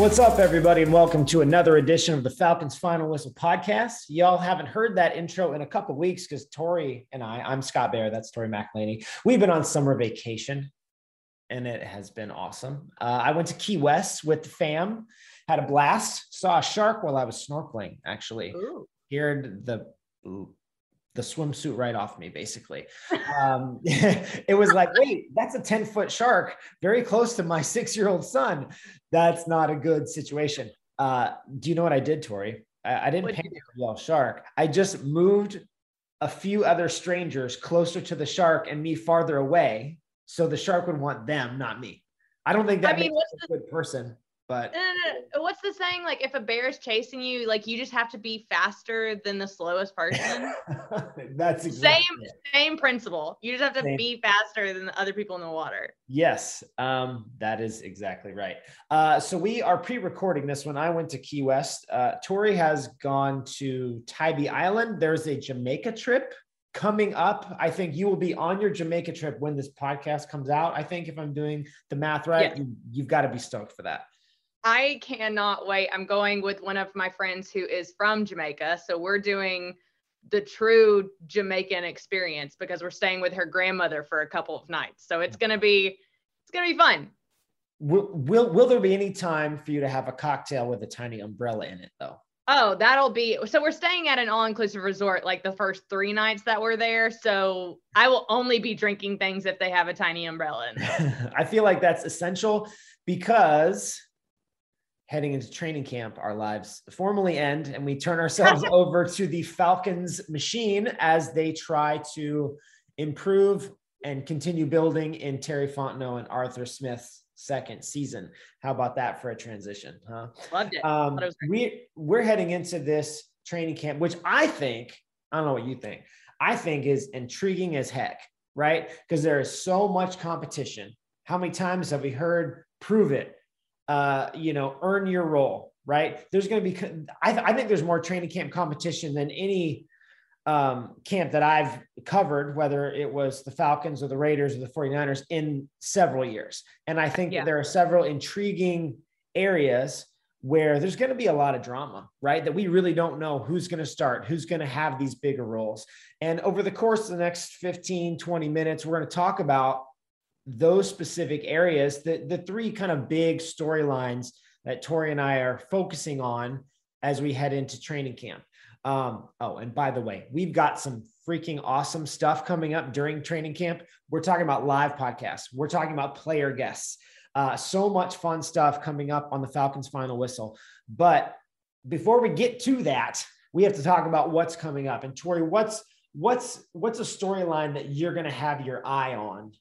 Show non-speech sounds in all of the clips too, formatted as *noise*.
What's up, everybody, and welcome to another edition of the Falcons Final Whistle podcast. Y'all haven't heard that intro in a couple weeks because Tori and I, I'm Scott Bair, that's Tori McElhaney. We've been on summer vacation, and it has been awesome. Uh, I went to Key West with the fam, had a blast, saw a shark while I was snorkeling. Actually, Ooh. Heard the the swimsuit right off me, basically. *laughs* Um, *laughs* it was like, wait, that's a 10 foot shark very close to my *laughs* six year old son. That's not a good situation. Uh, do you know what I did, Tori? I, I didn't What'd panic yell shark. I just moved a few other strangers closer to the shark and me farther away. So the shark would want them, not me. I don't think that I mean, makes a good person, but No, no, no. What's the saying? Like, if a bear is chasing you, like you just have to be faster than the slowest person. *laughs* that's exactly Same. it. Same principle. You just have to Same. be faster than the other people in the water. Yes, um, that is exactly right. Uh, so we are pre-recording this when I went to Key West. Uh, Tori has gone to Tybee Island. There's a Jamaica trip coming up. I think you will be on your Jamaica trip when this podcast comes out. I think if I'm doing the math right, Yes. you, you've got to be stoked for that. I cannot wait. I'm going with one of my friends who is from Jamaica. So we're doing the true Jamaican experience because we're staying with her grandmother for a couple of nights. So it's gonna be it's gonna be fun. Will, will will there be any time for you to have a cocktail with a tiny umbrella in it though? Oh, that'll be so we're staying at an all-inclusive resort like the first three nights that we're there. So I will only be drinking things if they have a tiny umbrella in. *laughs* I feel like that's essential because heading into training camp, our lives formally end and we turn *laughs* ourselves over to the Falcons machine as they try to improve and continue building in Terry Fontenot and Arthur Smith's second season. How about that for a transition? Huh? Loved it. Um, it we we're heading into this training camp, which I think I don't know what you think. I think is intriguing as heck, right? Because there is so much competition. How many times have we heard prove it? Uh, you know, earn your role, right? There's going to be. I, I think there's more training camp competition than any um, camp that I've covered, whether it was the Falcons or the Raiders or the 49ers in several years. And I think Yeah. that there are several intriguing areas where there's going to be a lot of drama, right? That we really don't know who's going to start, who's going to have these bigger roles. And over the course of the next 15, 20 minutes, we're going to talk about those specific areas, the, the three kind of big storylines that Tori and I are focusing on as we head into training camp. Um, oh, and by the way, we've got some freaking awesome stuff coming up during training camp. We're talking about live podcasts. We're talking about player guests. Uh, so much fun stuff coming up on the Falcons final whistle. But before we get to that, we have to talk about what's coming up. And Tori, what's what's what's a storyline that you're going to have your eye on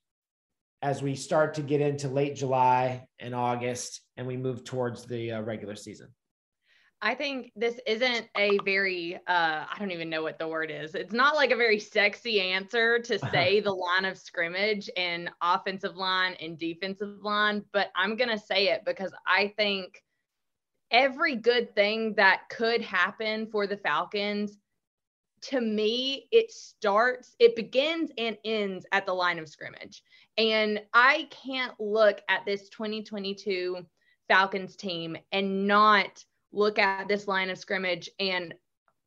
as we start to get into late July and August, and we move towards the uh, regular season? I think this isn't a very uh I don't even know what the word is. It's not like a very sexy answer to *laughs* say the line of scrimmage and offensive line and defensive line, but I'm going to say it because I think every good thing that could happen for the Falcons to me it starts it begins and ends at the line of scrimmage. And I can't look at this 2022 Falcons team and not look at this line of scrimmage and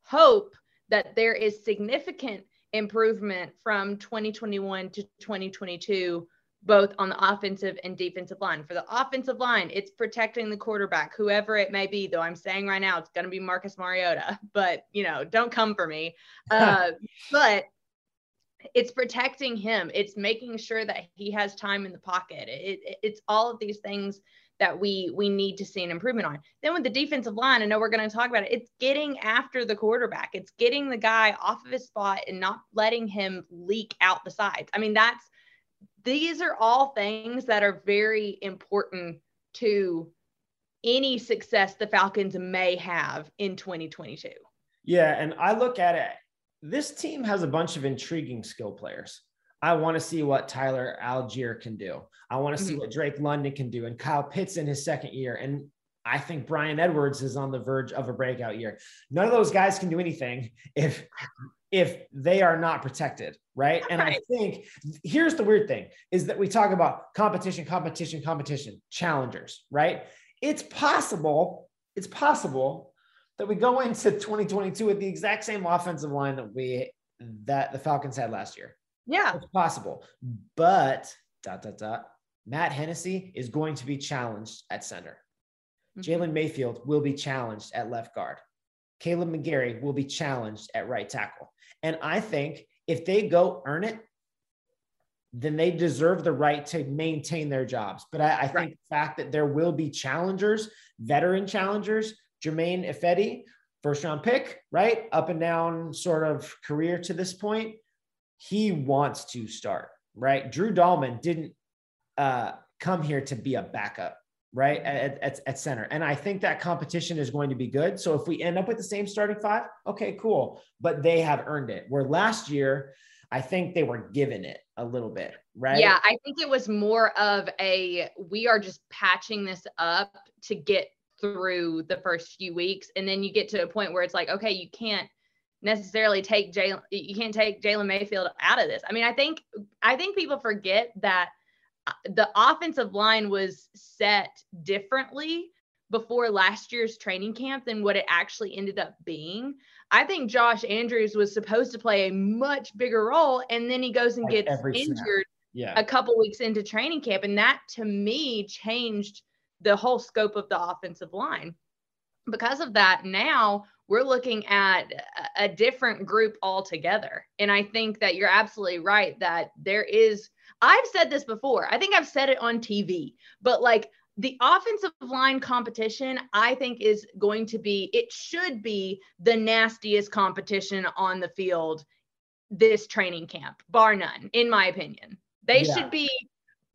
hope that there is significant improvement from 2021 to 2022 both on the offensive and defensive line. For the offensive line, it's protecting the quarterback, whoever it may be, though I'm saying right now it's going to be Marcus Mariota, *laughs* but you know, don't come for me. *laughs* Uh, but it's protecting him. It's making sure that he has time in the pocket. It, it, it's all of these things that we we need to see an improvement on. Then with the defensive line, I know we're going to talk about it. It's getting after the quarterback. It's getting the guy off of his spot and not letting him leak out the sides. I mean, that's these are all things that are very important to any success the Falcons may have in 2022. Yeah, and I look at it. This team has a bunch of intriguing skill players. I want to see what Tyler Allgeier can do. I want to see Mhm. what Drake London can do, and Kyle Pitts in his second year. And I think Bryan Edwards is on the verge of a breakout year. None of those guys can do anything if if they are not protected, right? And I think here's the weird thing is that we talk about competition, competition, competition, challengers, right? it's possible, it's possible that we go into 2022 with the exact same offensive line that we that the Falcons had last year. Yeah. It's possible. But dot dot dot. Matt Hennessy is going to be challenged at center. Mm-hmm. Jalen Mayfield will be challenged at left guard. Kaleb McGary will be challenged at right tackle. And I think if they go earn it, then they deserve the right to maintain their jobs. But I, I think right. the fact that there will be challengers, veteran challengers, Germain Ifedi, first round pick, right? Up and down sort of career to this point. He wants to start, right? Drew Dalman didn't uh, come here to be a backup, right? At, at, at center. And I think that competition is going to be good. So if we end up with the same starting five, okay, cool. But they have earned it. Where last year, I think they were given it a little bit, right? Yeah, I think it was more of a we are just patching this up to get through the first few weeks. And then you get to a point where it's like, okay, you can't necessarily take Jalen, you can't take Jalen Mayfield out of this. I mean, I think I think people forget that uh, the offensive line was set differently before last year's training camp than what it actually ended up being. I think Josh Andrews was supposed to play a much bigger role, and then he goes and like gets injured yeah. a couple weeks into training camp, and that to me changed the whole scope of the offensive line. Because of that, now we're looking at a different group altogether. And I think that you're absolutely right that there is, I've said this before, I think I've said it on TV, but like the offensive line competition, I think, is going to be, it should be the nastiest competition on the field this training camp, bar none, in my opinion. They yeah. should be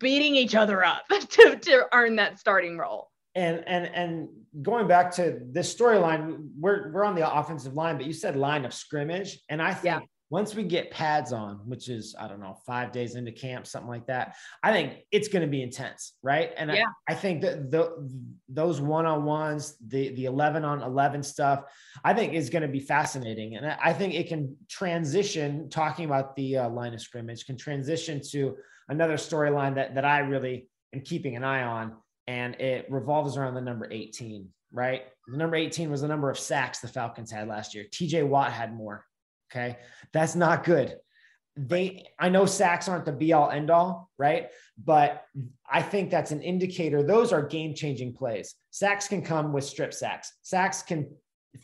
beating each other up *laughs* to, to earn that starting role. And and and going back to this storyline, we're we're on the offensive line, but you said line of scrimmage, and I think yeah once we get pads on, which is, I don't know, five days into camp, something like that, I think it's going to be intense. Right. And yeah. I, I think that the, those one-on-ones, the, the 11 on 11 stuff, I think is going to be fascinating. And I, I think it can transition talking about the uh, line of scrimmage can transition to another storyline that, that I really am keeping an eye on. And it revolves around the number 18, right? The number 18 was the number of sacks the Falcons had last year. TJ Watt had more Okay. That's not good. They, I know sacks aren't the be all end all, right? But I think that's an indicator. Those are game changing plays. Sacks can come with strip sacks, sacks can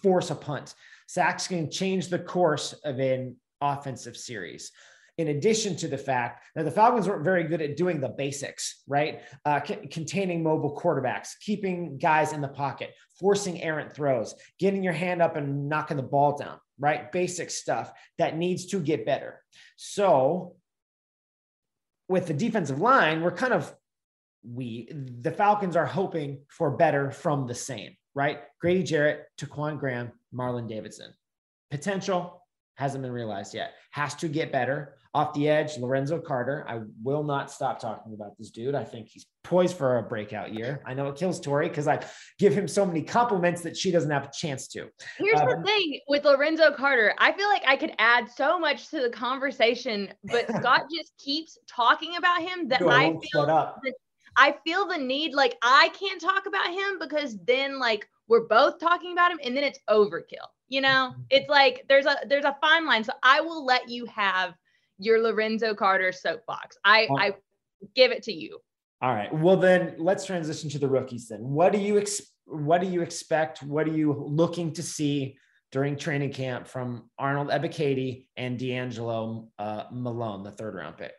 force a punt, sacks can change the course of an offensive series in addition to the fact that the Falcons weren't very good at doing the basics, right? Uh, c- containing mobile quarterbacks, keeping guys in the pocket, forcing errant throws, getting your hand up and knocking the ball down, right? Basic stuff that needs to get better. So, with the defensive line, we're kind of we the Falcons are hoping for better from the same, right? Grady Jarrett, Ta'Quon Graham, Marlon Davidson. Potential hasn't been realized yet. Has to get better. Off the edge, Lorenzo Carter. I will not stop talking about this dude. I think he's poised for a breakout year. I know it kills Tori because I give him so many compliments that she doesn't have a chance to. Here's um, the thing with Lorenzo Carter. I feel like I could add so much to the conversation, but *laughs* Scott just keeps talking about him that I, feel that I feel the need like I can't talk about him because then like we're both talking about him and then it's overkill. You know, mm-hmm. it's like there's a there's a fine line. So I will let you have your Lorenzo Carter soapbox. I oh. I give it to you. All right. Well, then let's transition to the rookies. Then, what do you ex- what do you expect? What are you looking to see during training camp from Arnold Ebiketie and D'Angelo uh, Malone, the third round pick?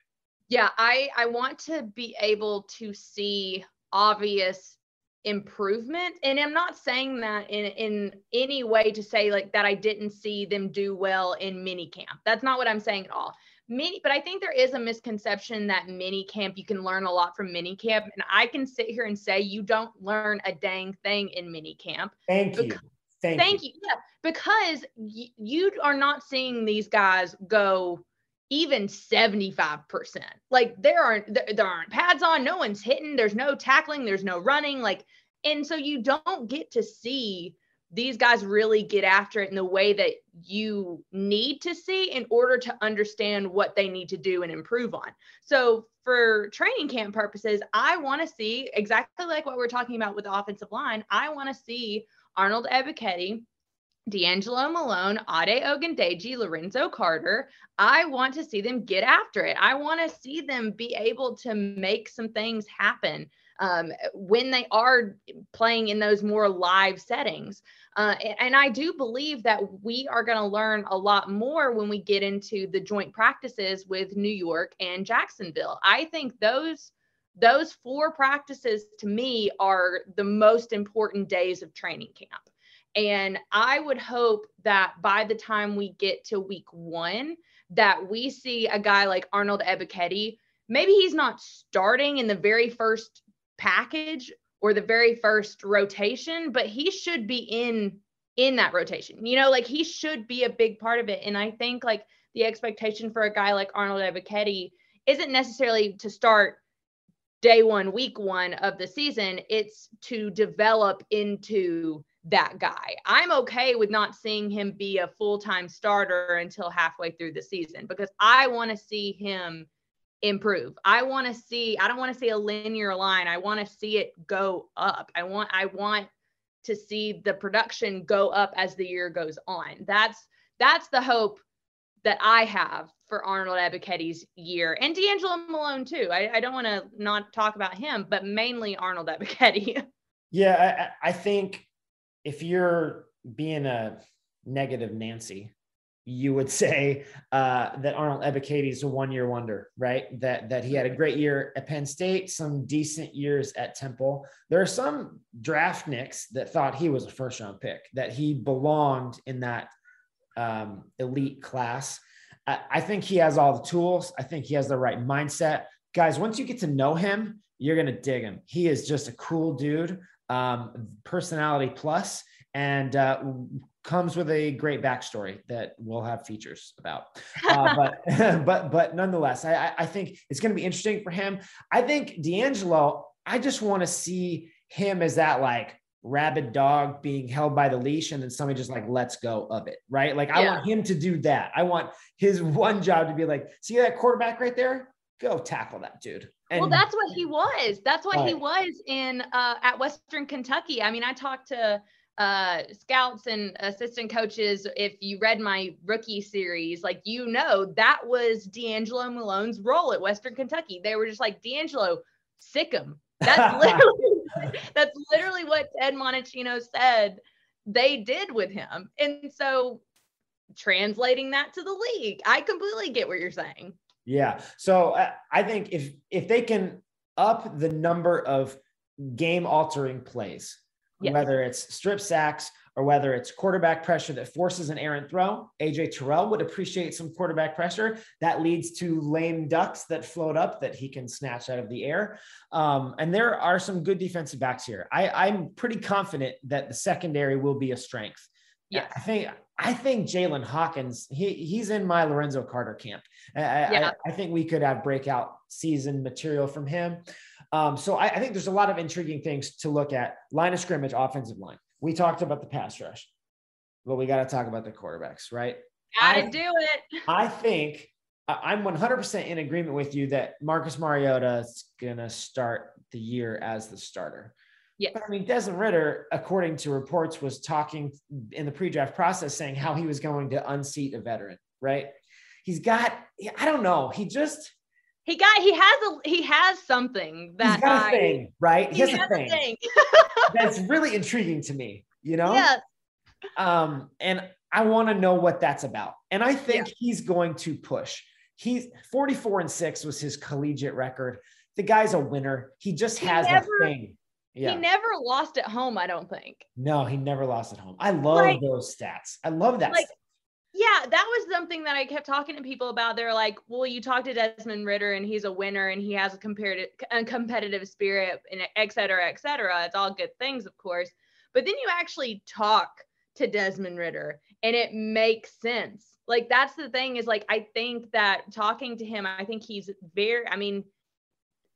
Yeah, I I want to be able to see obvious improvement and i'm not saying that in in any way to say like that i didn't see them do well in mini camp that's not what i'm saying at all mini but i think there is a misconception that mini camp you can learn a lot from mini camp and i can sit here and say you don't learn a dang thing in mini camp thank you thank, thank you. you yeah because y- you are not seeing these guys go even 75%. Like there aren't there aren't pads on, no one's hitting, there's no tackling, there's no running like and so you don't get to see these guys really get after it in the way that you need to see in order to understand what they need to do and improve on. So, for training camp purposes, I want to see exactly like what we're talking about with the offensive line. I want to see Arnold Ebiketie, D'Angelo Malone, Ade Ogundeji, Lorenzo Carter. I want to see them get after it. I want to see them be able to make some things happen um, when they are playing in those more live settings. Uh, and I do believe that we are going to learn a lot more when we get into the joint practices with New York and Jacksonville. I think those those four practices to me are the most important days of training camp. And I would hope that by the time we get to week one, that we see a guy like Arnold Ebiketie. Maybe he's not starting in the very first package or the very first rotation, but he should be in in that rotation. You know, like he should be a big part of it. And I think like the expectation for a guy like Arnold Ebiketie isn't necessarily to start day one, week one of the season. It's to develop into that guy. I'm okay with not seeing him be a full time starter until halfway through the season because I want to see him improve. I want to see I don't want to see a linear line. I want to see it go up. I want I want to see the production go up as the year goes on. That's that's the hope that I have for Arnold Ebiketie's year and D'Angelo Malone too. I, I don't want to not talk about him, but mainly Arnold Ebiketie. *laughs* Yeah, I, I think if you're being a negative Nancy, you would say uh, that Arnold Ebiketie is a one-year wonder, right? That that he had a great year at Penn State, some decent years at Temple. There are some draft nicks that thought he was a first-round pick, that he belonged in that um, elite class. I, I think he has all the tools. I think he has the right mindset, guys. Once you get to know him, you're gonna dig him. He is just a cool dude, um, personality plus, and uh, comes with a great backstory that we'll have features about. *laughs* Uh, but *laughs* but but nonetheless, I I think it's going to be interesting for him. I think D'Angelo. I just want to see him as that like rabid dog being held by the leash and then somebody just like lets go of it right like yeah. i want him to do that i want his *laughs* one job to be like see that quarterback right there go tackle that dude and, well that's what he was that's what right. he was in uh, at western kentucky i mean i talked to uh, scouts and assistant coaches, if you read my rookie series, like you know, that was D'Angelo Malone's role at Western Kentucky. They were just like D'Angelo, sic him. That's *laughs* literally that's literally what Ted Monachino said they did with him. And so translating that to the league, I completely get what you're saying. Yeah. So uh, I think if if they can up the number of game altering plays yes. whether it's strip sacks or whether it's quarterback pressure that forces an errant throw. AJ Terrell would appreciate some quarterback pressure that leads to lame ducks that float up that he can snatch out of the air. Um, and there are some good defensive backs here. I, am pretty confident that the secondary will be a strength. Yeah, I think I think Jaylinn Hawkins, he he's in my Lorenzo Carter camp. I, yeah. I, I think we could have breakout season material from him. Um, so I, I, think there's a lot of intriguing things to look at. Line of scrimmage, offensive line. We talked about the pass rush, but we got to talk about the quarterbacks, right? Gotta do it. I think I'm 100% in agreement with you that Marcus Mariota is gonna start the year as the starter. Yeah. But I mean, Desmond Ridder, according to reports, was talking in the pre-draft process saying how he was going to unseat a veteran, right? He's got, I don't know, he just he got he has a he has something that He's got I, a thing, right? He, he has, has, a thing, thing. *laughs* that's really intriguing to me, you know? Yes. Um, and I want to know what that's about. And I think yeah. he's going to push. He's 44 and 6 was his collegiate record. The guy's a winner. He just he has never, a thing. Yeah. He never lost at home, I don't think. No, he never lost at home. I love like, those stats. I love that. Like, yeah, that was something that I kept talking to people about. They're like, well, you talk to Desmond Ridder, and he's a winner and he has a comparative a competitive spirit and et cetera, et cetera. It's all good things, of course. But then you actually talk to Desmond Ridder, and it makes sense. Like that's the thing is like I think that talking to him, I think he's very I mean,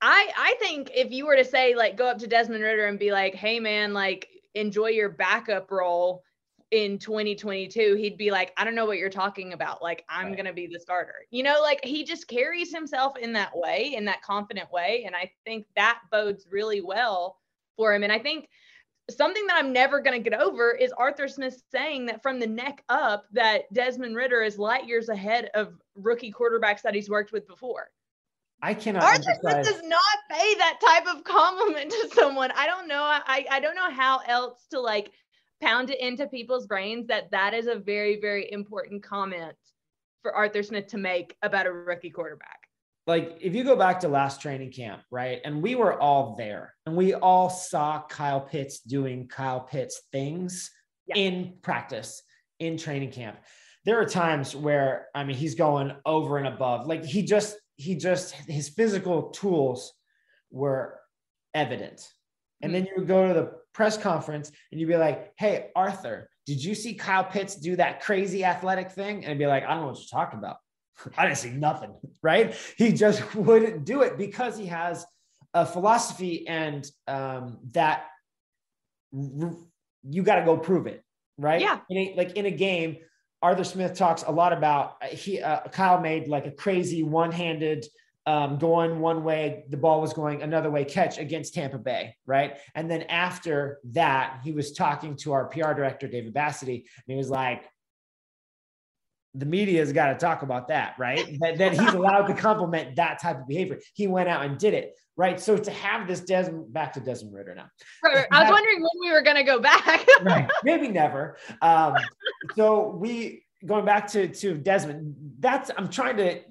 I I think if you were to say like go up to Desmond Ridder and be like, hey man, like enjoy your backup role in 2022 he'd be like i don't know what you're talking about like i'm right. going to be the starter you know like he just carries himself in that way in that confident way and i think that bodes really well for him and i think something that i'm never going to get over is arthur smith saying that from the neck up that desmond ridder is light years ahead of rookie quarterbacks that he's worked with before I cannot. Arthur Smith does not pay that type of compliment to someone. I don't know. I I don't know how else to like pound it into people's brains that that is a very very important comment for Arthur Smith to make about a rookie quarterback. Like if you go back to last training camp, right? And we were all there and we all saw Kyle Pitts doing Kyle Pitts things yeah. in practice, in training camp. There are times where I mean he's going over and above. Like he just he just his physical tools were evident. And then mm-hmm. you would go to the press conference and you'd be like, Hey, Arthur, did you see Kyle Pitts do that crazy athletic thing? And be like, I don't know what you're talking about. I didn't see nothing, *laughs* right? He just *laughs* wouldn't do it because he has a philosophy and um, that you got to go prove it, right? Yeah. In a, like in a game, Arthur Smith talks a lot about uh, he uh, Kyle made like a crazy one-handed um, going one way, the ball was going another way catch against Tampa Bay, right? And then after that, he was talking to our PR director David Bassity, and he was like, "The media's got to talk about that, right? *laughs* that, that he's allowed to compliment that type of behavior. He went out and did it, right? So to have this Desmond back to Desmond Ridder now, right, I was wondering when we were going to go back. *laughs* right, maybe never. Um, so we going back to to Desmond. That's I'm trying to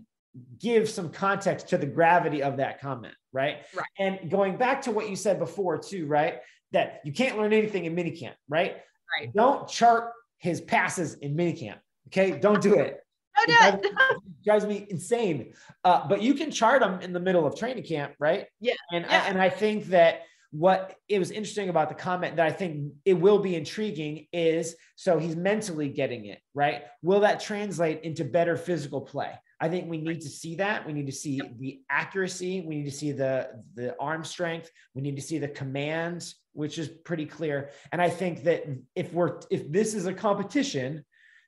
give some context to the gravity of that comment, right? Right. And going back to what you said before, too, right? That you can't learn anything in minicamp, right? Right. Don't chart his passes in minicamp. Okay. Don't do it. Don't do it. it drives me insane. Uh, but you can chart them in the middle of training camp, right? Yeah. And yeah. I, and I think that what it was interesting about the comment that I think it will be intriguing is so he's mentally getting it, right? Will that translate into better physical play? I think we need to see that. We need to see yep. the accuracy. We need to see the the arm strength. We need to see the commands, which is pretty clear. And I think that if we're if this is a competition,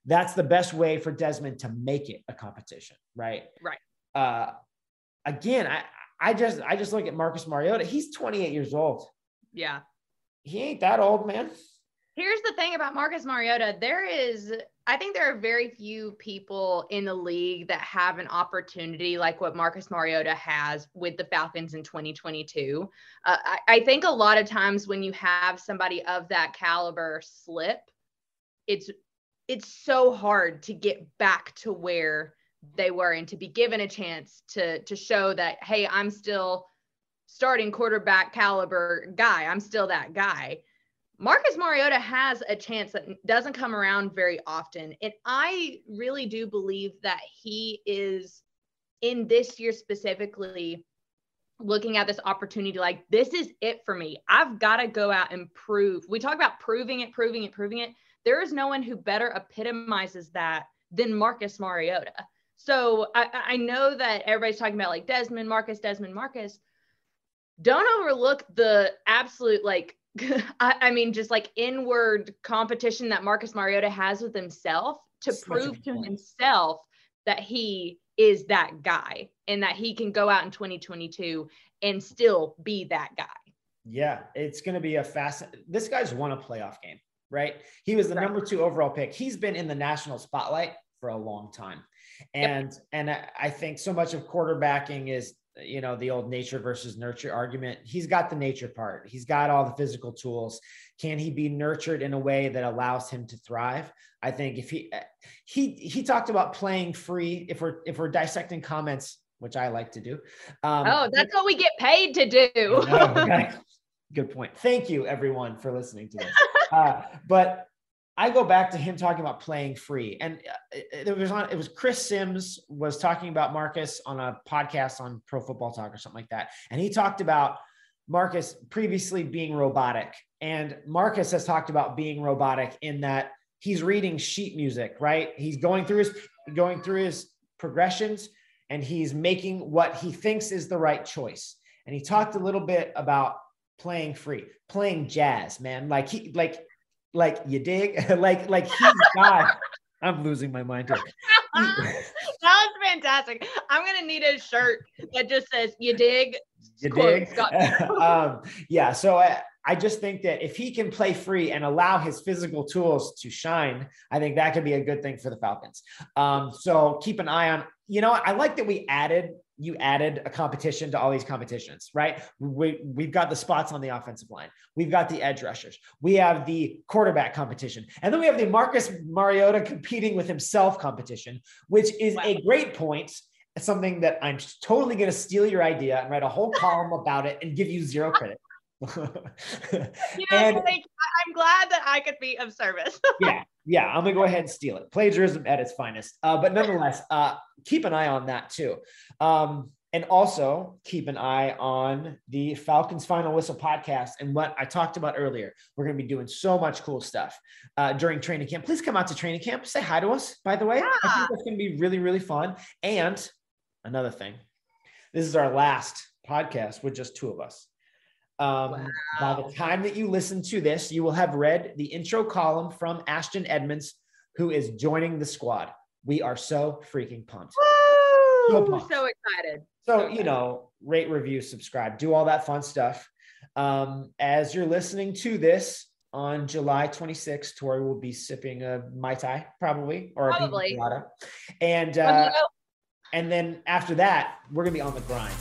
that's the best way for Desmond to make it a competition, right? Right. Uh, again, I I just I just look at Marcus Mariota. He's 28 years old. Yeah. He ain't that old, man. Here's the thing about Marcus Mariota. There is I think there are very few people in the league that have an opportunity like what Marcus Mariota has with the Falcons in 2022. Uh, I, I think a lot of times when you have somebody of that caliber slip, it's it's so hard to get back to where they were and to be given a chance to to show that hey, I'm still starting quarterback caliber guy. I'm still that guy. Marcus Mariota has a chance that doesn't come around very often. And I really do believe that he is in this year specifically looking at this opportunity like this is it for me. I've got to go out and prove. We talk about proving it, proving it, proving it. There is no one who better epitomizes that than Marcus Mariota. So I, I know that everybody's talking about like Desmond Marcus, Desmond Marcus. Don't overlook the absolute like *laughs* I, I, mean, just like inward competition that Marcus Mariota has with himself to Such prove to himself that he is that guy and that he can go out in 2022 and still be that guy. Yeah, it's going to be a fast. This guy's won a playoff game, right? He was the right. number two overall pick. He's been in the national spotlight for a long time, and yep. and I think so much of quarterbacking is you know the old nature versus nurture argument. He's got the nature part. He's got all the physical tools. Can he be nurtured in a way that allows him to thrive? I think if he he he talked about playing free. If we're if we're dissecting comments which i like to do um, oh that's what we get paid to do. Okay. good point. Thank you everyone for listening to this. *laughs* Uh, but I go back to him talking about playing free, and uh, it was on. It was Chris Sims was talking about Marcus on a podcast on Pro Football Talk or something like that, and he talked about Marcus previously being robotic, and Marcus has talked about being robotic in that he's reading sheet music, right? He's going through his going through his progressions, and he's making what he thinks is the right choice. And he talked a little bit about playing free, playing jazz, man. Like he like Like you dig? *laughs* like like he's got. *laughs* I'm losing my mind here. *laughs* that was fantastic. I'm gonna need a shirt that just says "You dig." You dig? um, yeah. So I, I just think that if he can play free and allow his physical tools to shine, I think that could be a good thing for the Falcons. Um, so keep an eye on. You know, I like that we added you added a competition to all these competitions, right? We, we've got the spots on the offensive line. We've got the edge rushers. We have the quarterback competition. And then we have the Marcus Mariota competing with himself competition, which is wow. a great point. Something that I'm totally going to steal your idea and write a whole column about it and give you zero credit. *laughs* you know, and, like, I'm glad that I could be of service. yeah, yeah, I'm gonna go ahead and steal it. Plagiarism at its finest. Uh, but nonetheless, uh, keep an eye on that too. Um, and also keep an eye on the Falcons Final Whistle podcast and what I talked about earlier. We're going to be doing so much cool stuff uh, during training camp. Please come out to training camp. Say hi to us, by the way. Yeah. I think that's going to be really, really fun. And another thing, this is our last podcast with just two of us. Um, wow. By the time that you listen to this, you will have read the intro column from Ashton Edmonds, who is joining the squad. We are so freaking pumped. So, pumped. so, excited. So, so you know, rate, review, subscribe, do all that fun stuff. Um, as you're listening to this on July 26th, Tori will be sipping a Mai Tai, probably, or probably. a And, uh, and then after that, we're going to be on the grind.